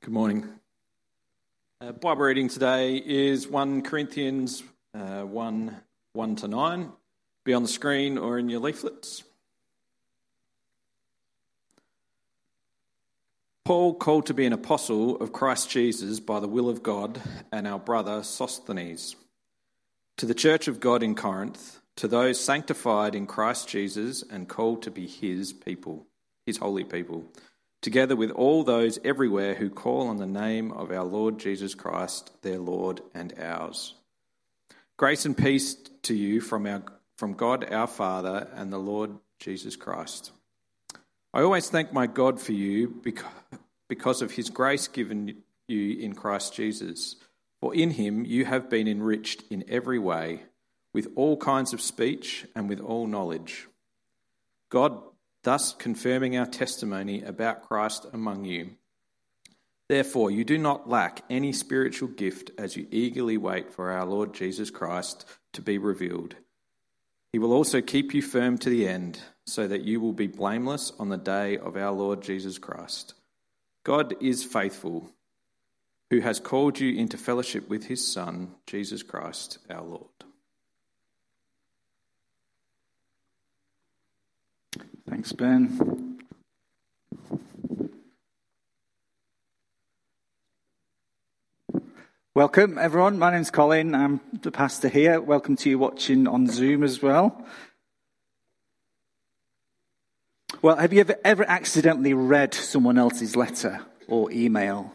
Good morning. Uh, Bible reading today is 1 Corinthians uh, 1 1 to 9. Be on the screen or in your leaflets. Paul, called to be an apostle of Christ Jesus by the will of God, and our brother Sosthenes. To the church of God in Corinth, to those sanctified in Christ Jesus and called to be his people, his holy people together with all those everywhere who call on the name of our Lord Jesus Christ, their Lord and ours. Grace and peace to you from, our, from God our Father and the Lord Jesus Christ. I always thank my God for you because, because of his grace given you in Christ Jesus. For in him you have been enriched in every way, with all kinds of speech and with all knowledge. God thus confirming our testimony about Christ among you. Therefore, you do not lack any spiritual gift as you eagerly wait for our Lord Jesus Christ to be revealed. He will also keep you firm to the end, so that you will be blameless on the day of our Lord Jesus Christ. God is faithful, who has called you into fellowship with his Son, Jesus Christ, our Lord. Thanks, Ben. Welcome, everyone. My name's Colin. I'm the pastor here. Welcome to you watching on Zoom as well. Well, have you ever, ever accidentally read someone else's letter or email?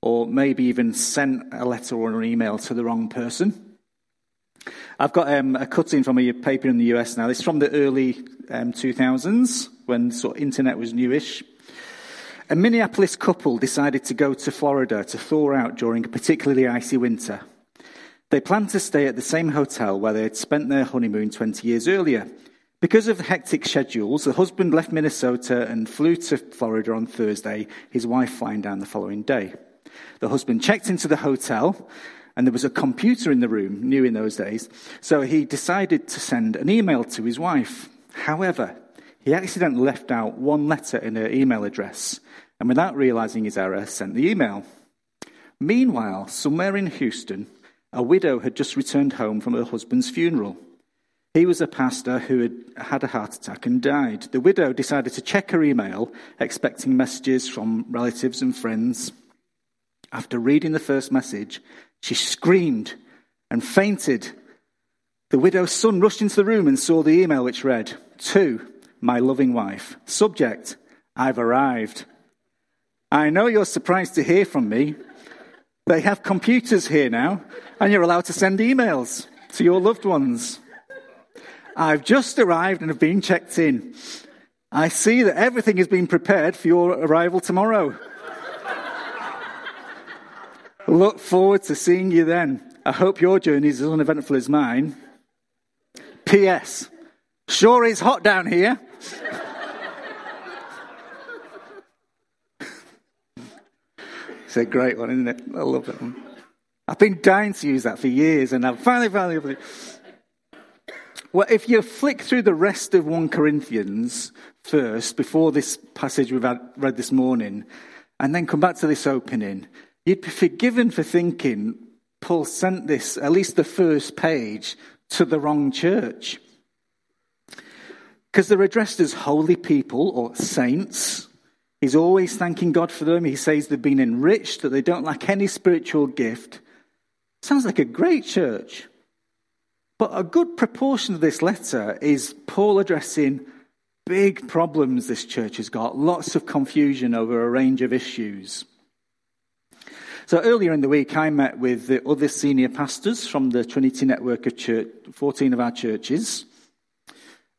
Or maybe even sent a letter or an email to the wrong person? I've got um, a cutting from a paper in the US now. It's from the early um, 2000s when sort of internet was newish. A Minneapolis couple decided to go to Florida to thaw out during a particularly icy winter. They planned to stay at the same hotel where they had spent their honeymoon 20 years earlier. Because of the hectic schedules, the husband left Minnesota and flew to Florida on Thursday, his wife flying down the following day. The husband checked into the hotel and there was a computer in the room, new in those days, so he decided to send an email to his wife. However, he accidentally left out one letter in her email address, and without realizing his error, sent the email. Meanwhile, somewhere in Houston, a widow had just returned home from her husband's funeral. He was a pastor who had had a heart attack and died. The widow decided to check her email, expecting messages from relatives and friends. After reading the first message, she screamed and fainted. The widow's son rushed into the room and saw the email which read, To my loving wife. Subject, I've arrived. I know you're surprised to hear from me. They have computers here now, and you're allowed to send emails to your loved ones. I've just arrived and have been checked in. I see that everything has been prepared for your arrival tomorrow. Look forward to seeing you then. I hope your journey is as uneventful as mine. P.S. Sure is hot down here. it's a great one, isn't it? I love that one. I've been dying to use that for years, and I've finally, finally. Well, if you flick through the rest of 1 Corinthians first, before this passage we've read this morning, and then come back to this opening, You'd be forgiven for thinking Paul sent this, at least the first page, to the wrong church. Because they're addressed as holy people or saints. He's always thanking God for them. He says they've been enriched, that they don't lack any spiritual gift. Sounds like a great church. But a good proportion of this letter is Paul addressing big problems this church has got, lots of confusion over a range of issues. So earlier in the week, I met with the other senior pastors from the Trinity Network of church, 14 of our churches.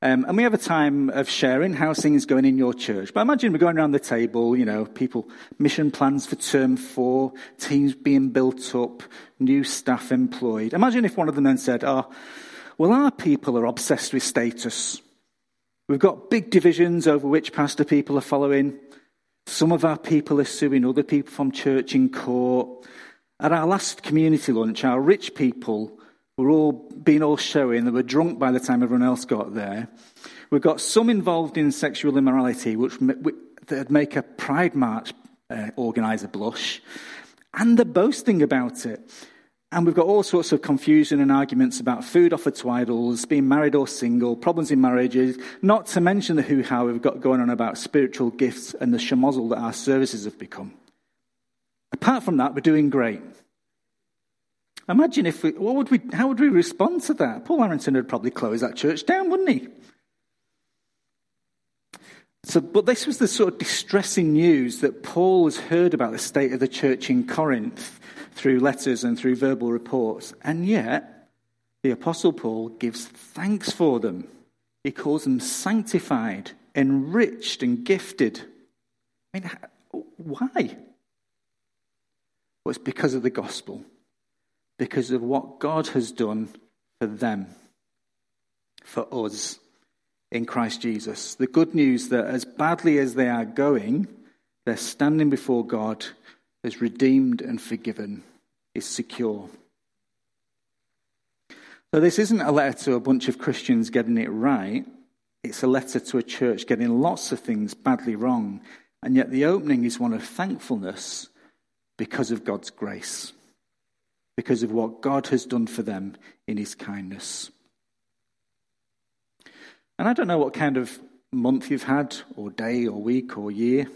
Um, and we have a time of sharing how things going in your church. But imagine we're going around the table, you know, people, mission plans for term four, teams being built up, new staff employed. Imagine if one of them then said, oh, well, our people are obsessed with status. We've got big divisions over which pastor people are following. Some of our people are suing other people from church in court. At our last community lunch, our rich people were all being all showy and they were drunk by the time everyone else got there. We've got some involved in sexual immorality, which would make a pride march uh, organise a blush. And they're boasting about it. And we've got all sorts of confusion and arguments about food offered to idols, being married or single, problems in marriages, not to mention the hoo ha we've got going on about spiritual gifts and the schmozzle that our services have become. Apart from that, we're doing great. Imagine if we, what would we, how would we respond to that? Paul Harrington would probably close that church down, wouldn't he? So, but this was the sort of distressing news that Paul has heard about the state of the church in Corinth through letters and through verbal reports. And yet, the Apostle Paul gives thanks for them. He calls them sanctified, enriched, and gifted. I mean, why? Well, it's because of the gospel, because of what God has done for them, for us in Christ Jesus. The good news that as badly as they are going, they're standing before God as redeemed and forgiven, is secure. So, this isn't a letter to a bunch of Christians getting it right. It's a letter to a church getting lots of things badly wrong. And yet, the opening is one of thankfulness because of God's grace, because of what God has done for them in his kindness. And I don't know what kind of month you've had, or day, or week, or year,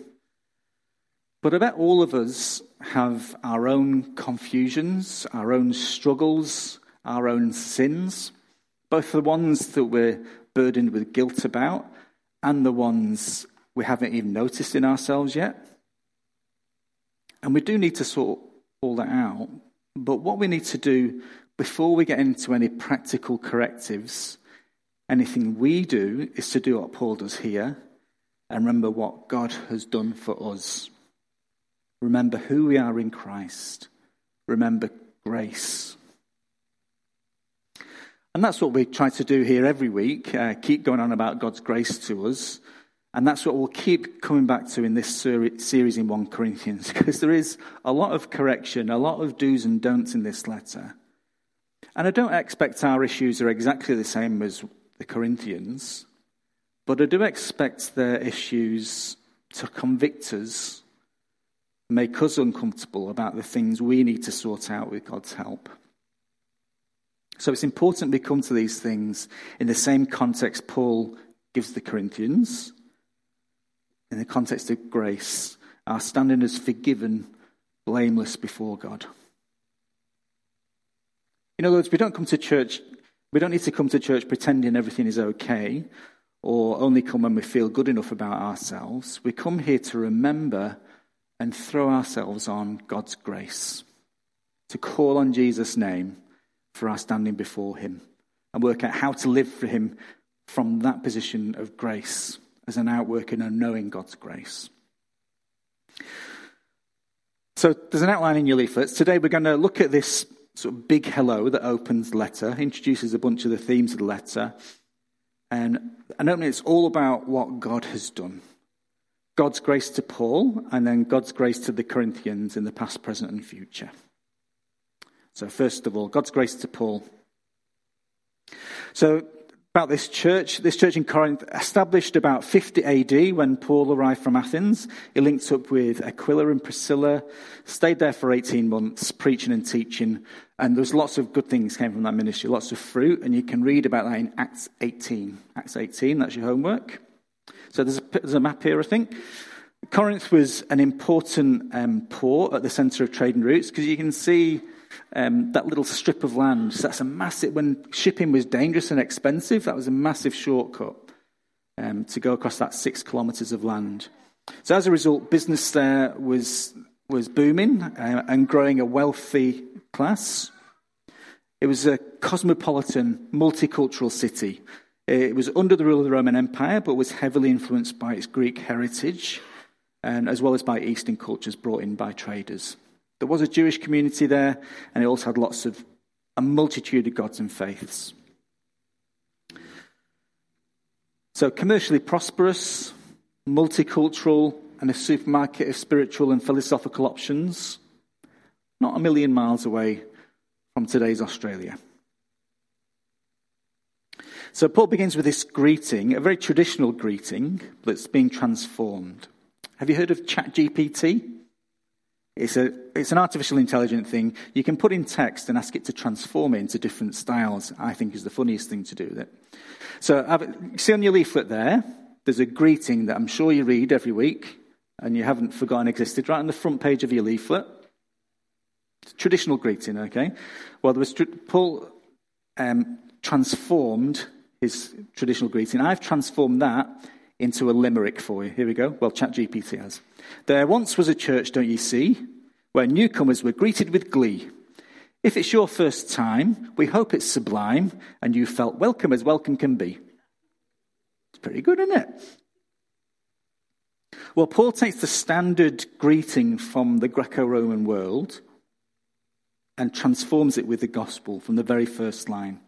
but I bet all of us have our own confusions, our own struggles, our own sins, both the ones that we're burdened with guilt about and the ones we haven't even noticed in ourselves yet. And we do need to sort all that out. But what we need to do before we get into any practical correctives Anything we do is to do what Paul does here and remember what God has done for us. Remember who we are in Christ. Remember grace. And that's what we try to do here every week uh, keep going on about God's grace to us. And that's what we'll keep coming back to in this series in 1 Corinthians, because there is a lot of correction, a lot of do's and don'ts in this letter. And I don't expect our issues are exactly the same as the Corinthians, but I do expect their issues to convict us, make us uncomfortable about the things we need to sort out with God's help. So it's important we come to these things in the same context Paul gives the Corinthians, in the context of grace, our standing as forgiven, blameless before God. In other words, we don't come to church we don't need to come to church pretending everything is okay or only come when we feel good enough about ourselves. We come here to remember and throw ourselves on God's grace, to call on Jesus' name for our standing before Him and work out how to live for Him from that position of grace as an outworking and knowing God's grace. So there's an outline in your leaflets. Today we're going to look at this sort of big hello that opens the letter, introduces a bunch of the themes of the letter. And, and opening, it's all about what God has done. God's grace to Paul, and then God's grace to the Corinthians in the past, present, and future. So, first of all, God's grace to Paul. So, about this church. This church in Corinth, established about 50 AD when Paul arrived from Athens. He linked up with Aquila and Priscilla, stayed there for 18 months, preaching and teaching. And there's lots of good things came from that ministry, lots of fruit. And you can read about that in Acts 18. Acts 18, that's your homework. So there's a, there's a map here, I think. Corinth was an important um, port at the centre of trading routes because you can see um, that little strip of land. So that's a massive, when shipping was dangerous and expensive, that was a massive shortcut um, to go across that six kilometres of land. So as a result, business there was, was booming uh, and growing a wealthy class. It was a cosmopolitan, multicultural city. It was under the rule of the Roman Empire, but was heavily influenced by its Greek heritage, and as well as by Eastern cultures brought in by traders. There was a Jewish community there, and it also had lots of a multitude of gods and faiths. So, commercially prosperous, multicultural, and a supermarket of spiritual and philosophical options, not a million miles away from today's Australia. So, Paul begins with this greeting, a very traditional greeting that's being transformed. Have you heard of ChatGPT? It's, a, it's an artificial intelligent thing. You can put in text and ask it to transform it into different styles, I think is the funniest thing to do with it. So, see on your leaflet there, there's a greeting that I'm sure you read every week and you haven't forgotten existed, right on the front page of your leaflet. Traditional greeting, okay? Well, there was Paul um, transformed his traditional greeting. I've transformed that into a limerick for you. Here we go. Well, ChatGPT has. There once was a church, don't you see, where newcomers were greeted with glee. If it's your first time, we hope it's sublime and you felt welcome as welcome can be. It's pretty good, isn't it? Well, Paul takes the standard greeting from the Greco Roman world and transforms it with the gospel from the very first line.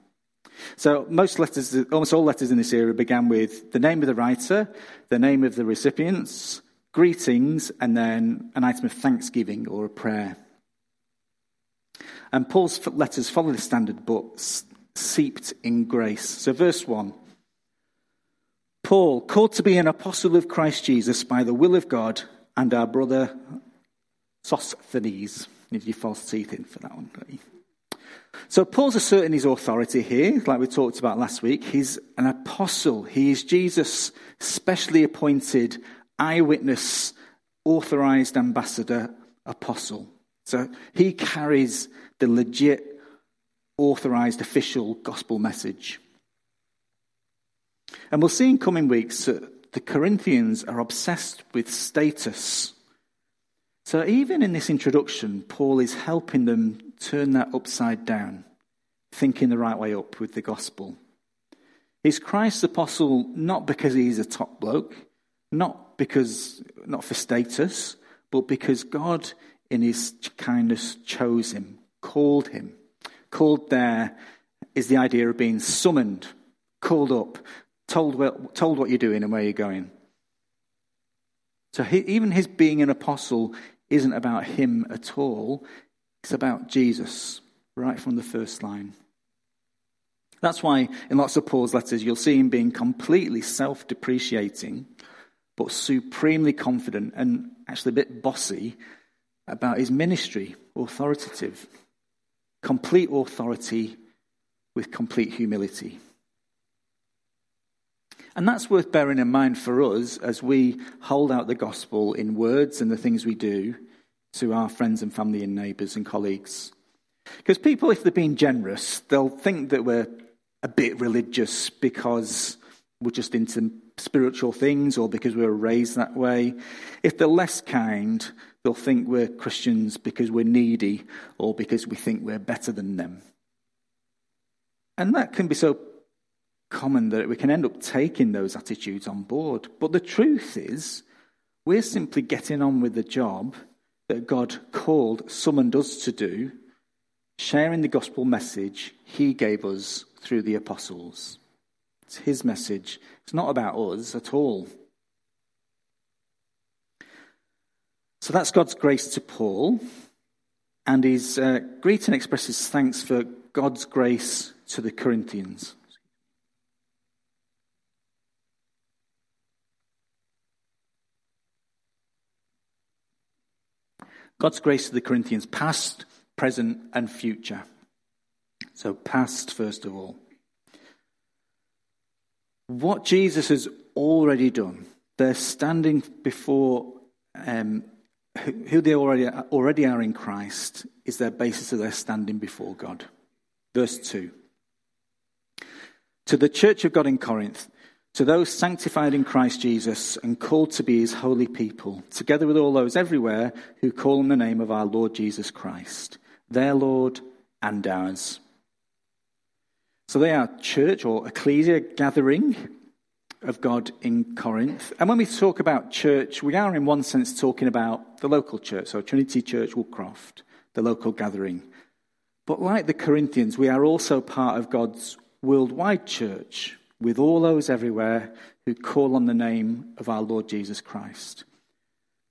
So most letters, almost all letters in this era began with the name of the writer, the name of the recipients, greetings, and then an item of thanksgiving or a prayer. And Paul's letters follow the standard but seeped in grace. So verse 1. Paul, called to be an apostle of Christ Jesus by the will of God, and our brother Sosthenes. Need your false teeth in for that one, so Paul's asserting his authority here, like we talked about last week. He's an apostle. He is Jesus' specially appointed eyewitness, authorized ambassador, apostle. So he carries the legit, authorized, official gospel message. And we'll see in coming weeks that the Corinthians are obsessed with status. So even in this introduction, Paul is helping them turn that upside down, thinking the right way up with the gospel. Is Christ's apostle not because he's a top bloke, not because not for status, but because God in his kindness chose him, called him. Called there is the idea of being summoned, called up, told, told what you're doing and where you're going. So he, even his being an apostle isn't about him at all. It's about Jesus, right from the first line. That's why in lots of Paul's letters you'll see him being completely self depreciating, but supremely confident and actually a bit bossy about his ministry, authoritative. Complete authority with complete humility. And that's worth bearing in mind for us as we hold out the gospel in words and the things we do to our friends and family and neighbours and colleagues. Because people, if they're being generous, they'll think that we're a bit religious because we're just into spiritual things or because we were raised that way. If they're less kind, they'll think we're Christians because we're needy or because we think we're better than them. And that can be so common that we can end up taking those attitudes on board. But the truth is, we're simply getting on with the job that God called, summoned us to do, sharing the gospel message he gave us through the apostles. It's his message. It's not about us at all. So that's God's grace to Paul. And his uh, greeting expresses thanks for God's grace to the Corinthians. God's grace to the Corinthians, past, present, and future. So, past, first of all. What Jesus has already done, they're standing before um, who they already, already are in Christ, is their basis of their standing before God. Verse 2. To the church of God in Corinth, to those sanctified in Christ Jesus and called to be his holy people, together with all those everywhere who call on the name of our Lord Jesus Christ, their Lord and ours. So they are church or ecclesia gathering of God in Corinth. And when we talk about church, we are in one sense talking about the local church, so Trinity Church Woodcroft, the local gathering. But like the Corinthians, we are also part of God's worldwide church, with all those everywhere who call on the name of our Lord Jesus Christ.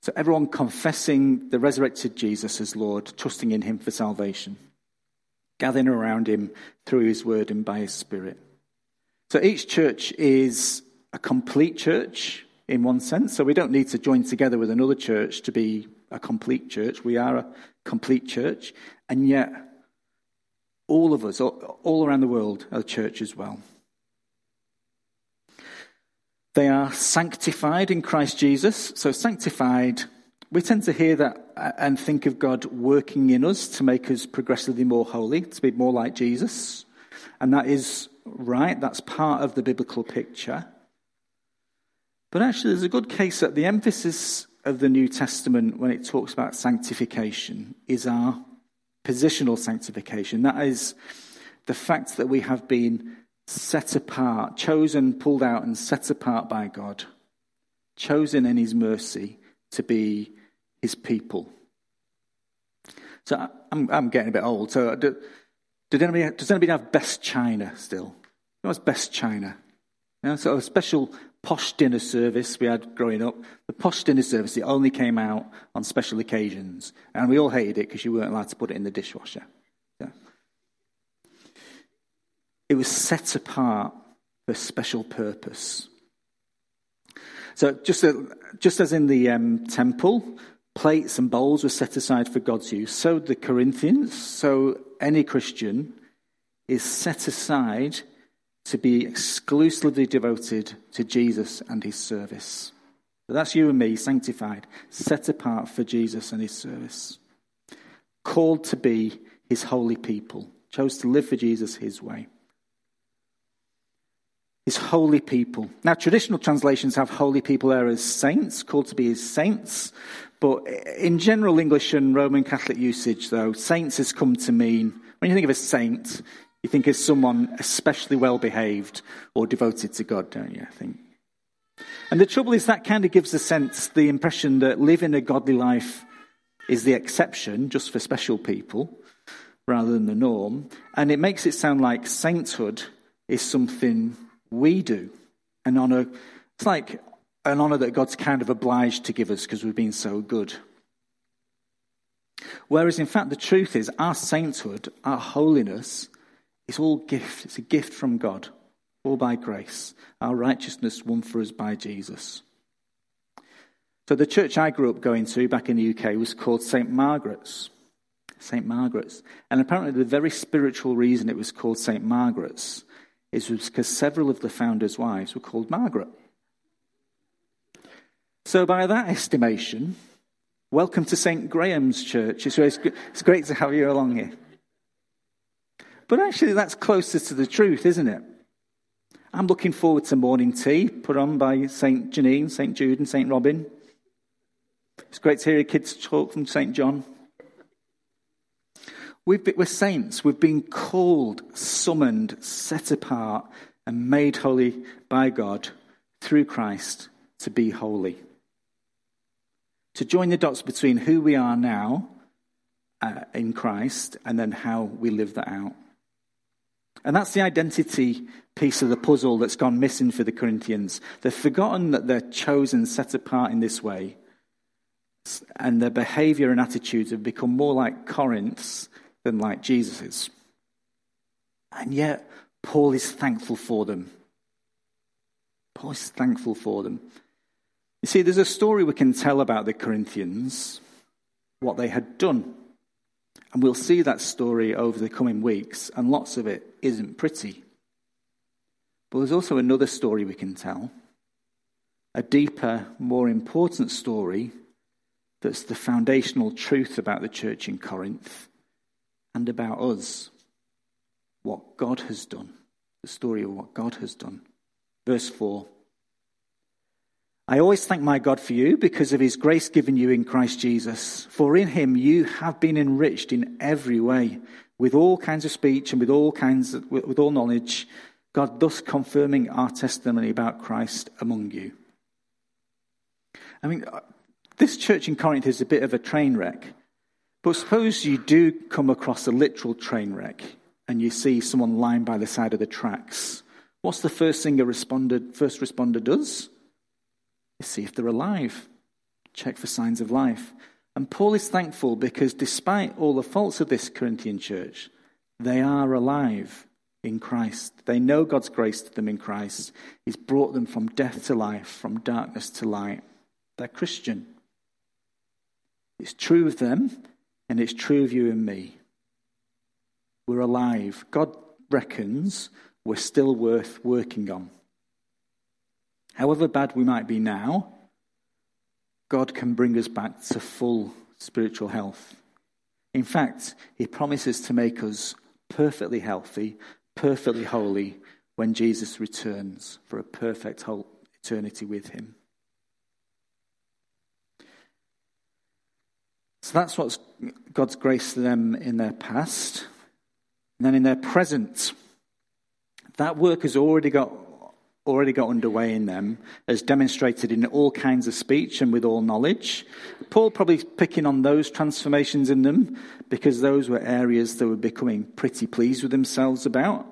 So, everyone confessing the resurrected Jesus as Lord, trusting in him for salvation, gathering around him through his word and by his spirit. So, each church is a complete church in one sense. So, we don't need to join together with another church to be a complete church. We are a complete church. And yet, all of us, all around the world, are a church as well. They are sanctified in Christ Jesus. So, sanctified, we tend to hear that and think of God working in us to make us progressively more holy, to be more like Jesus. And that is right, that's part of the biblical picture. But actually, there's a good case that the emphasis of the New Testament when it talks about sanctification is our positional sanctification. That is the fact that we have been set apart, chosen, pulled out, and set apart by God, chosen in His mercy to be His people. So I'm, I'm getting a bit old. So do, did anybody, does anybody have best china still? What's best china? You know, so a special posh dinner service we had growing up. The posh dinner service, it only came out on special occasions. And we all hated it because you weren't allowed to put it in the dishwasher. It was set apart for a special purpose. So, just, a, just as in the um, temple, plates and bowls were set aside for God's use, so the Corinthians, so any Christian is set aside to be exclusively devoted to Jesus and his service. So that's you and me, sanctified, set apart for Jesus and his service. Called to be his holy people, chose to live for Jesus his way. His holy people. Now, traditional translations have holy people there as saints, called to be his saints. But in general English and Roman Catholic usage, though, saints has come to mean, when you think of a saint, you think of someone especially well behaved or devoted to God, don't you? I think. And the trouble is that kind of gives the sense, the impression that living a godly life is the exception, just for special people, rather than the norm. And it makes it sound like sainthood is something we do, an honor. It's like an honor that God's kind of obliged to give us because we've been so good. Whereas, in fact, the truth is, our sainthood, our holiness, is all gift. It's a gift from God, all by grace. Our righteousness won for us by Jesus. So the church I grew up going to back in the UK was called St. Margaret's. St. Margaret's. And apparently the very spiritual reason it was called St. Margaret's is because several of the founders' wives were called Margaret. So by that estimation, welcome to St. Graham's Church. It's great to have you along here. But actually, that's closer to the truth, isn't it? I'm looking forward to morning tea put on by St. Janine, St. Jude, and St. Robin. It's great to hear your kids talk from St. John. We've been, we're saints. We've been called, summoned, set apart, and made holy by God through Christ to be holy. To join the dots between who we are now uh, in Christ and then how we live that out. And that's the identity piece of the puzzle that's gone missing for the Corinthians. They've forgotten that they're chosen, set apart in this way. And their behavior and attitudes have become more like Corinth's than like Jesus's. And yet, Paul is thankful for them. Paul is thankful for them. You see, there's a story we can tell about the Corinthians, what they had done. And we'll see that story over the coming weeks, and lots of it isn't pretty. But there's also another story we can tell a deeper, more important story that's the foundational truth about the church in Corinth and about us. What God has done. The story of what God has done. Verse 4. I always thank my God for you because of his grace given you in Christ Jesus. For in him you have been enriched in every way, with all kinds of speech and with all kinds of, with all knowledge, God thus confirming our testimony about Christ among you. I mean, uh, this church in Corinth is a bit of a train wreck. But suppose you do come across a literal train wreck and you see someone lying by the side of the tracks. What's the first thing a responder, first responder does? They see if they're alive, check for signs of life. And Paul is thankful because despite all the faults of this Corinthian church, they are alive in Christ. They know God's grace to them in Christ. He's brought them from death to life, from darkness to light. They're Christian. It's true of them, and it's true of you and me. We're alive. God reckons we're still worth working on. However bad we might be now, God can bring us back to full spiritual health. In fact, He promises to make us perfectly healthy, perfectly holy when Jesus returns for a perfect whole eternity with Him. So that's what's God's grace to them in their past. And then in their present, that work has already got already got underway in them, as demonstrated in all kinds of speech and with all knowledge. Paul probably picking on those transformations in them because those were areas they were becoming pretty pleased with themselves about.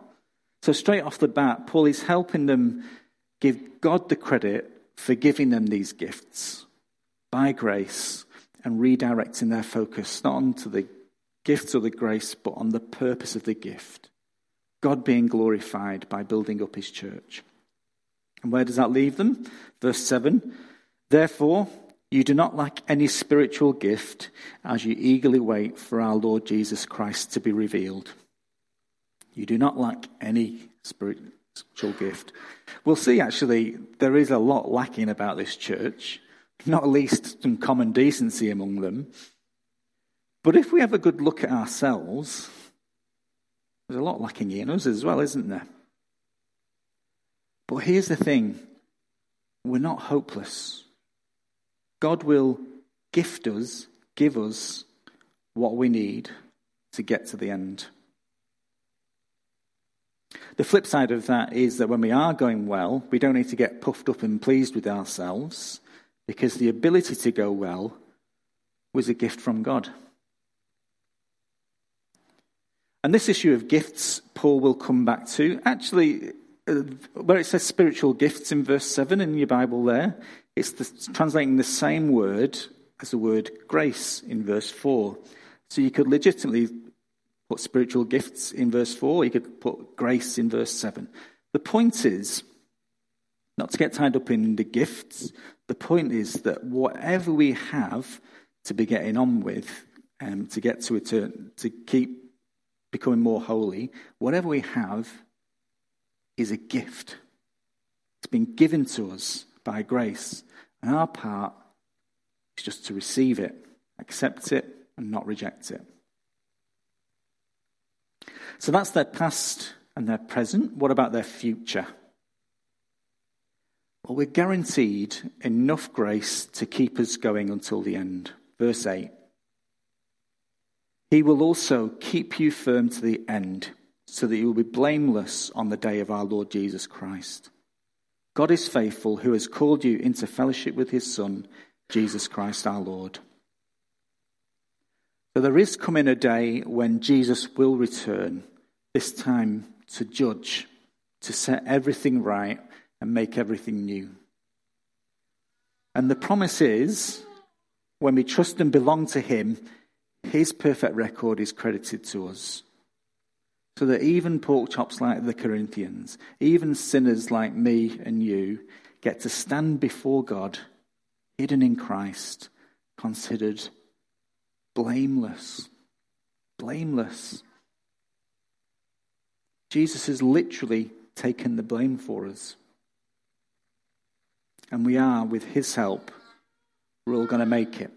So, straight off the bat, Paul is helping them give God the credit for giving them these gifts by grace and redirecting their focus not onto the gifts or the grace, but on the purpose of the gift. God being glorified by building up his church. And where does that leave them? Verse 7 Therefore, you do not lack any spiritual gift as you eagerly wait for our Lord Jesus Christ to be revealed. You do not lack any spiritual gift. We'll see actually, there is a lot lacking about this church, not least some common decency among them. But if we have a good look at ourselves, there's a lot lacking in us as well, isn't there? But here's the thing we're not hopeless. God will gift us, give us what we need to get to the end. The flip side of that is that when we are going well, we don't need to get puffed up and pleased with ourselves because the ability to go well was a gift from God. And this issue of gifts, Paul will come back to. Actually, uh, where it says spiritual gifts in verse 7 in your Bible there, it's the, translating the same word as the word grace in verse 4. So you could legitimately put spiritual gifts in verse 4, you could put grace in verse 7. The point is not to get tied up in the gifts, the point is that whatever we have to be getting on with, um, to get to eternity, to keep becoming more holy, whatever we have is a gift. It's been given to us by grace. And our part is just to receive it, accept it, and not reject it. So that's their past and their present. What about their future? Well, we're guaranteed enough grace to keep us going until the end. Verse 8 He will also keep you firm to the end so that you will be blameless on the day of our Lord Jesus Christ. God is faithful, who has called you into fellowship with his Son, Jesus Christ our Lord. So there is coming a day when Jesus will return, this time to judge, to set everything right and make everything new. And the promise is, when we trust and belong to him, his perfect record is credited to us. So that even pork chops like the Corinthians, even sinners like me and you, get to stand before God, hidden in Christ, considered blameless. Blameless. Jesus has literally taken the blame for us. And we are, with his help, we're all going to make it.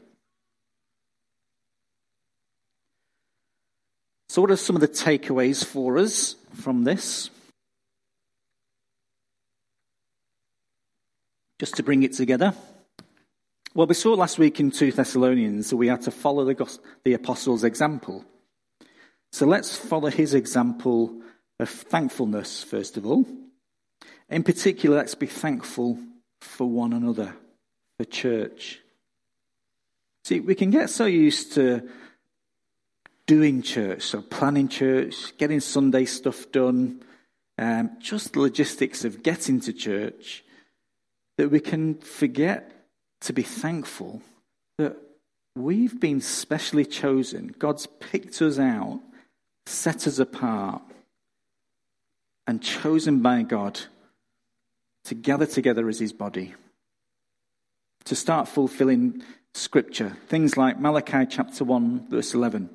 So, what are some of the takeaways for us from this? Just to bring it together. Well, we saw last week in 2 Thessalonians that we had to follow the, the apostles' example. So let's follow his example of thankfulness, first of all. In particular, let's be thankful for one another, for church. See, we can get so used to doing church, so planning church, getting Sunday stuff done, um, just the logistics of getting to church, that we can forget to be thankful that we've been specially chosen. God's picked us out, set us apart, and chosen by God to gather together as his body, to start fulfilling Scripture. Things like Malachi chapter 1, verse 11.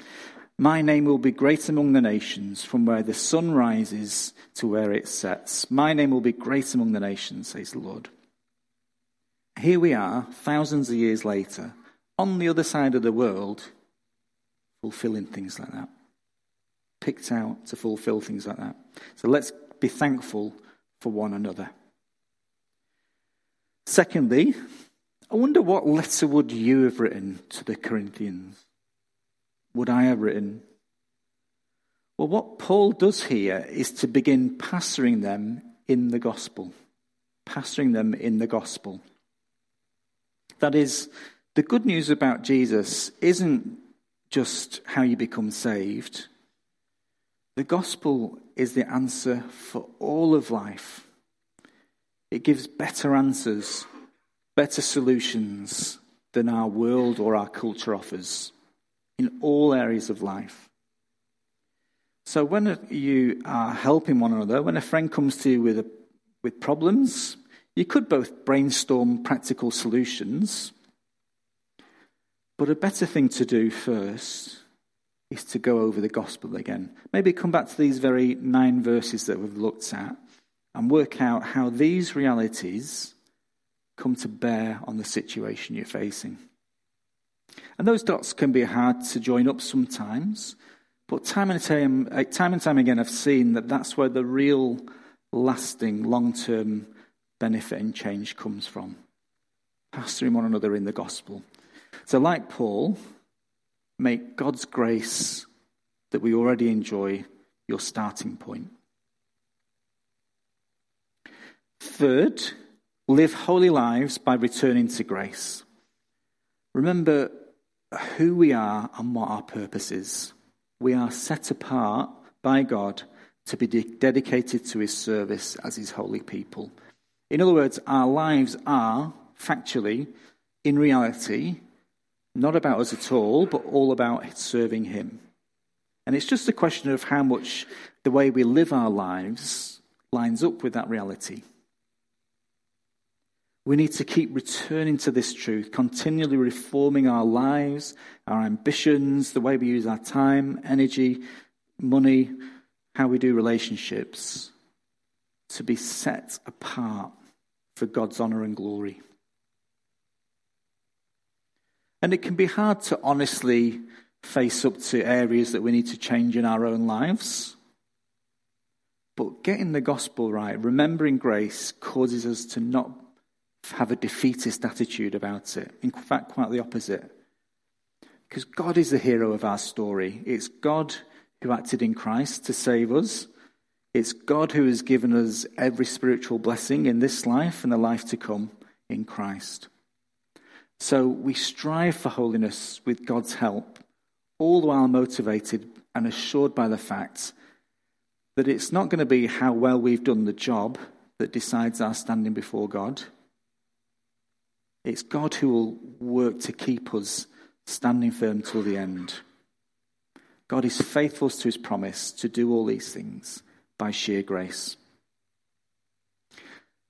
My name will be great among the nations, from where the sun rises to where it sets. My name will be great among the nations, says the Lord. Here we are, thousands of years later, on the other side of the world, fulfilling things like that. Picked out to fulfill things like that. So let's be thankful for one another. Secondly, I wonder what letter would you have written to the Corinthians? Would I have written? Well, what Paul does here is to begin pastoring them in the gospel. Pastoring them in the gospel. That is, the good news about Jesus isn't just how you become saved. The gospel is the answer for all of life. It gives better answers, better solutions than our world or our culture offers in all areas of life. So when you are helping one another, when a friend comes to you with, a, with problems, you could both brainstorm practical solutions, but a better thing to do first is to go over the gospel again. Maybe come back to these very nine verses that we've looked at and work out how these realities come to bear on the situation you're facing. And those dots can be hard to join up sometimes, but time and time, eh, time and time again, I've seen that that's where the real lasting, long term benefit and change comes from. Pastoring one another in the gospel. So, like Paul, make God's grace that we already enjoy your starting point. Third, live holy lives by returning to grace. Remember who we are and what our purpose is. We are set apart by God to be de- dedicated to his service as his holy people. In other words, our lives are, factually, in reality, not about us at all, but all about serving Him. And it's just a question of how much the way we live our lives lines up with that reality. We need to keep returning to this truth, continually reforming our lives, our ambitions, the way we use our time, energy, money, how we do relationships, to be set apart for God's honour and glory. And it can be hard to honestly face up to areas that we need to change in our own lives. But getting the gospel right, remembering grace, causes us to not have a defeatist attitude about it. In fact, quite the opposite. Because God is the hero of our story. It's God who acted in Christ to save us. It's God who has given us every spiritual blessing in this life and the life to come in Christ. So we strive for holiness with God's help, all the while motivated and assured by the fact that it's not going to be how well we've done the job that decides our standing before God. It's God who will work to keep us standing firm till the end. God is faithful to his promise to do all these things by sheer grace.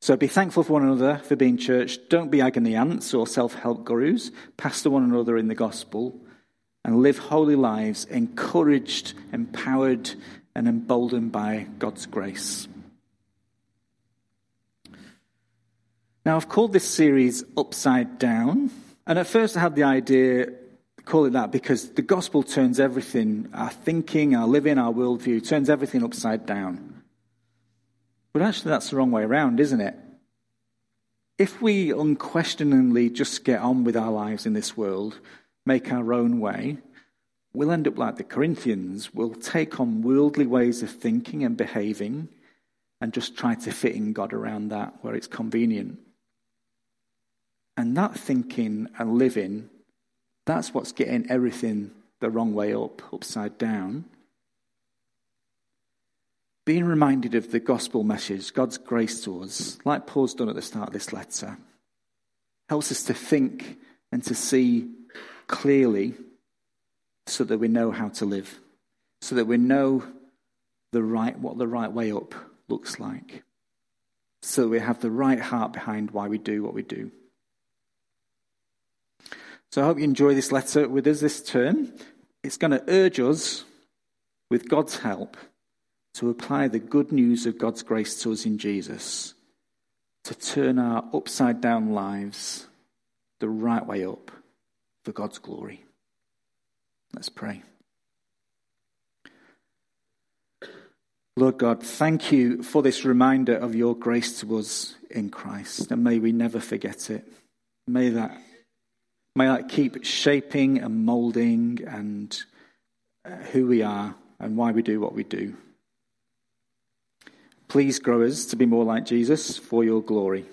So be thankful for one another for being church. Don't be agony aunts or self help gurus. Pastor one another in the gospel and live holy lives, encouraged, empowered, and emboldened by God's grace. Now, I've called this series Upside Down. And at first, I had the idea, call it that, because the gospel turns everything, our thinking, our living, our worldview, turns everything upside down. But actually, that's the wrong way around, isn't it? If we unquestioningly just get on with our lives in this world, make our own way, we'll end up like the Corinthians. We'll take on worldly ways of thinking and behaving and just try to fit in God around that where it's convenient. And that thinking and living, that's what's getting everything the wrong way up, upside down being reminded of the gospel message, God's grace to us, like Paul's done at the start of this letter, helps us to think and to see clearly so that we know how to live, so that we know the right, what the right way up looks like, so that we have the right heart behind why we do what we do. So I hope you enjoy this letter with us this term. It's going to urge us, with God's help, to apply the good news of God's grace to us in Jesus, to turn our upside down lives the right way up for God's glory. Let's pray. Lord God, thank you for this reminder of your grace to us in Christ, and may we never forget it. May that, may that keep shaping and molding and uh, who we are and why we do what we do. Please grow us to be more like Jesus for your glory.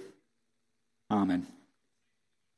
Amen.